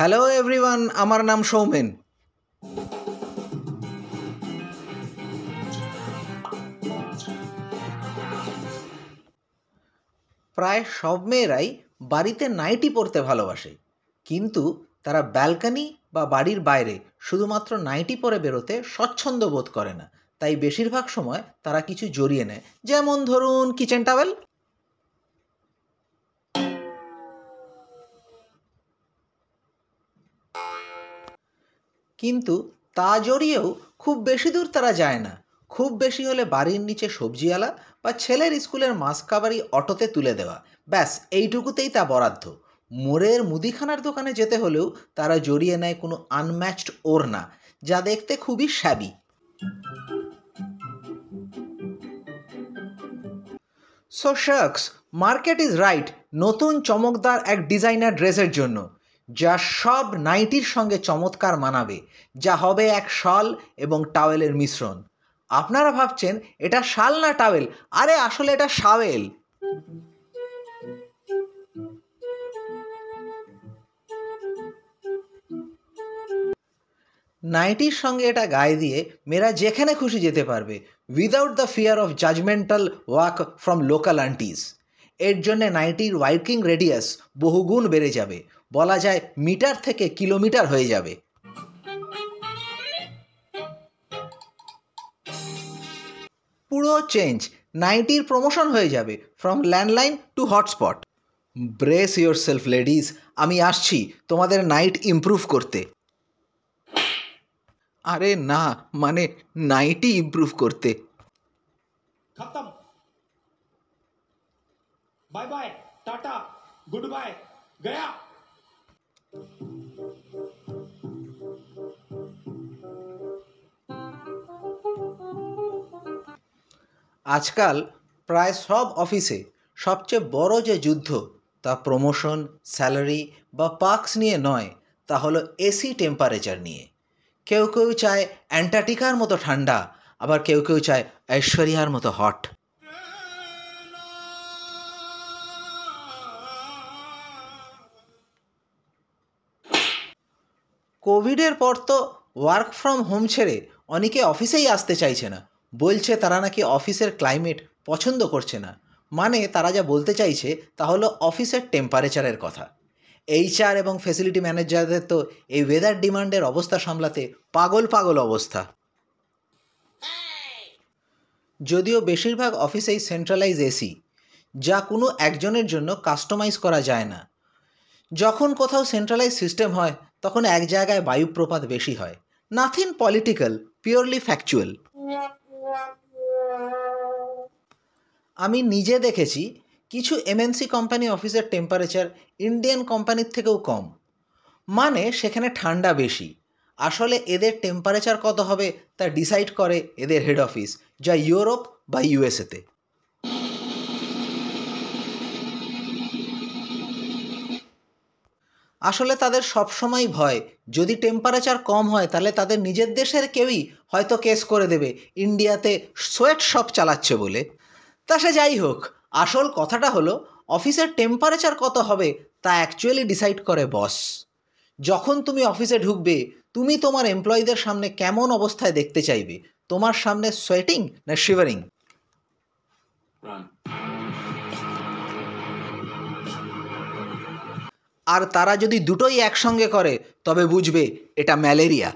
Hello everyone আমার নাম সৌমেন। প্রায় সব মেয়েরাই বাড়িতে নাইটি পরতে ভালোবাসে। কিন্তু তারা ব্যালকানি বা বাড়ির বাইরে শুধুমাত্র নাইটি পরে বেরোতে স্বচ্ছন্দ বোধ করে না। তাই বেশিরভাগ সময় তারা কিছু জড়িয়ে নেয়। যেমন ধরুন কিচেন টাওয়েল কিন্তু তা জড়িয়েও খুব বেশি দূর তারা যায় না। খুব বেশি হলে বাড়ির নিচে সবজিওয়ালা বা ছেলের স্কুলের মাসকাবারি অটোতে তুলে দেওয়া। ব্যাস, এইটুকুতেই তা বরাদ্দ। মোড়ের মুদিখানার দোকানে যেতে হলেও তারা জড়িয়ে নেয় কোনো আনম্যাচড ওড়না, যা দেখতে খুবই shabby so sharks market is right নতুন চমকদার এক ডিজাইনার ড্রেসের জন্য। যা সব নাইটির সঙ্গে চমৎকার মানাবে, যা হবে এক শাল এবং টাওয়েলের মিশ্রণ। আপনারা ভাবছেন, এটা শাল না টাওয়েল? আরে, আসলে এটা শাওয়েল। নাইটির সঙ্গে এটা গায়ে দিয়ে মেয়েরা যেখানে খুশি যেতে পারবে without the fear of judgemental walk from local aunties এর জন্যে নাইটির ওয়ার্কিং রেডিয়াস বহুগুণ বেড়ে যাবে। বলা যায় মিটার থেকে কিলোমিটার হয়ে যাবে। পুরো চেঞ্জ নাইনটির প্রমোশন হয়ে যাবে from landline to hotspot brace yourself ladies আমি আসছি তোমাদের নাইট ইম্প্রুভ করতে। আরে না মানে নাইটই ইম্প্রুভ করতে। খতম। Bye bye tata goodbye গয়া আজকাল প্রায় সব অফিসে সবচেয়ে বড় যে যুদ্ধ, তা প্রমোশন স্যালারি বা পার্কস নিয়ে নয়, তা হলো এসি টেম্পারেচার নিয়ে। কেউ কেউ চায় অ্যান্টার্কটিকার মতো ঠান্ডা, আবার কেউ কেউ চায় ঐশ্বরিয়ার মতো হট কোভিডের পর তো ওয়ার্ক ফ্রম হোম ছেড়ে অনেকে অফিসেই আসতে চাইছে না। বলছে তারা নাকি অফিসের ক্লাইমেট পছন্দ করছে না। মানে তারা যা বলতে চাইছে তা হলো অফিসের টেম্পারেচারের কথা। এইচআর এবং ফেসিলিটি ম্যানেজারদের তো এই ওয়েদার ডিমান্ডের অবস্থা সামলাতে পাগল পাগল অবস্থা। যদিও বেশিরভাগ অফিসেই সেন্ট্রালাইজ এসি যা কোনো একজনের জন্য কাস্টমাইজ করা যায় না। যখন কোথাও সেন্ট্রালাইজ সিস্টেম হয়, তখন এক জায়গায় বায়ুপ্রপাত বেশি হয়। নাথিং পলিটিক্যাল পিওরলি ফ্যাকচুয়াল আমি নিজে দেখেছি, কিছু এমএনসি কোম্পানি অফিসের টেম্পারেচার ইন্ডিয়ান কোম্পানির থেকেও কম। মানে সেখানে ঠান্ডা বেশি। আসলে এদের টেম্পারেচার কত হবে তা ডিসাইড করে এদের হেড অফিস যা ইউরোপ বা ইউএসএতে আসলে তাদের সবসময় ভয়। যদি টেম্পারেচার কম হয়, তাহলে তাদের নিজের দেশের কেউই হয়তো কেস করে দেবে। ইন্ডিয়াতে সোয়েট শপ চালাচ্ছে বলে। তা সে যাই হোক, আসল কথাটা হলো, অফিসের টেম্পারেচার কত হবে তা অ্যাকচুয়ালি ডিসাইড করে বস যখন তুমি অফিসে ঢুকবে, তুমি তোমার এমপ্লয়ীদের সামনে কেমন অবস্থায় দেখতে চাইবে? তোমার সামনে সোয়েটিং না শিভারিং আর তারা যদি দুটোই একসঙ্গে করে তবে বুঝবে এটা ম্যালেরিয়া।